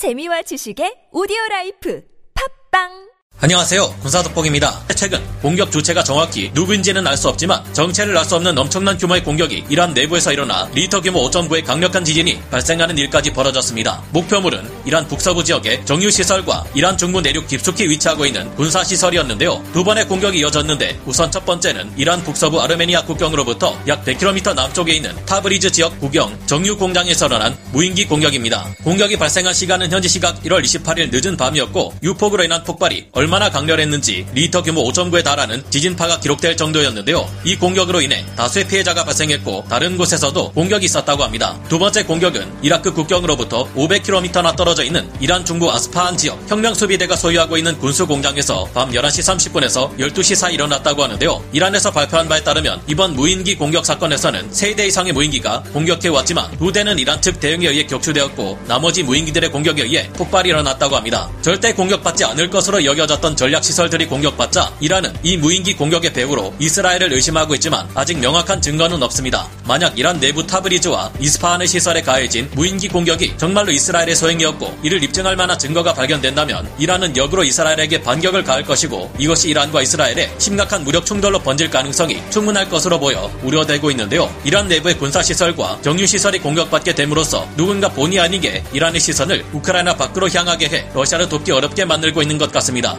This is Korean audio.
재미와 지식의 오디오 라이프. 팟빵 안녕하세요. 군사독복입니다. 최근 공격 주체가 정확히 누구인지는 알 수 없지만 정체를 알 수 없는 엄청난 규모의 공격이 이란 내부에서 일어나 리히터 규모 5.9의 강력한 지진이 발생하는 일까지 벌어졌습니다. 목표물은 이란 북서부 지역의 정유시설과 이란 중부 내륙 깊숙이 위치하고 있는 군사시설이었는데요. 두 번의 공격이 이어졌는데 우선 첫 번째는 이란 북서부 아르메니아 국경으로부터 약 100km 남쪽에 있는 타브리즈 지역 국영 정유 공장에서 일어난 무인기 공격입니다. 공격이 발생한 시간은 현지 시각 1월 28일 늦은 밤이었고 유폭으로 인한 폭발이 얼마나 강렬했는지 리히터 규모 5.9에 달하는 지진파가 기록될 정도였는데요. 이 공격으로 인해 다수의 피해자가 발생했고 다른 곳에서도 공격이 있었다고 합니다. 두 번째 공격은 이라크 국경으로부터 500km나 떨어져 있는 이란 중부 아스파한 지역 혁명수비대가 소유하고 있는 군수 공장에서 밤 11시 30분에서 12시 사이 일어났다고 하는데요. 이란에서 발표한 바에 따르면 이번 무인기 공격 사건에서는 3대 이상의 무인기가 공격해 왔지만 두 대는 이란 측 대응에 의해 격추되었고 나머지 무인기들의 공격에 의해 폭발이 일어났다고 합니다. 절대 공격받지 않을 것으로 여겨졌 던 전략 시설들이 공격받자 이란은 이 무인기 공격의 배후로 이스라엘을 의심하고 있지만 아직 명확한 증거는 없습니다. 만약 이란 내부 타브리즈와 이스파한의 시설에 가해진 무인기 공격이 정말로 이스라엘의 소행이었고 이를 입증할 만한 증거가 발견된다면 이란은 역으로 이스라엘에게 반격을 가할 것이고 이것이 이란과 이스라엘의 심각한 무력 충돌로 번질 가능성이 충분할 것으로 보여 우려되고 있는데요. 이란 내부의 군사 시설과 정유 시설이 공격받게 됨으로써 누군가 본의 아니게 이란의 시선을 우크라이나 밖으로 향하게 해 러시아를 돕기 어렵게 만들고 있는 것 같습니다.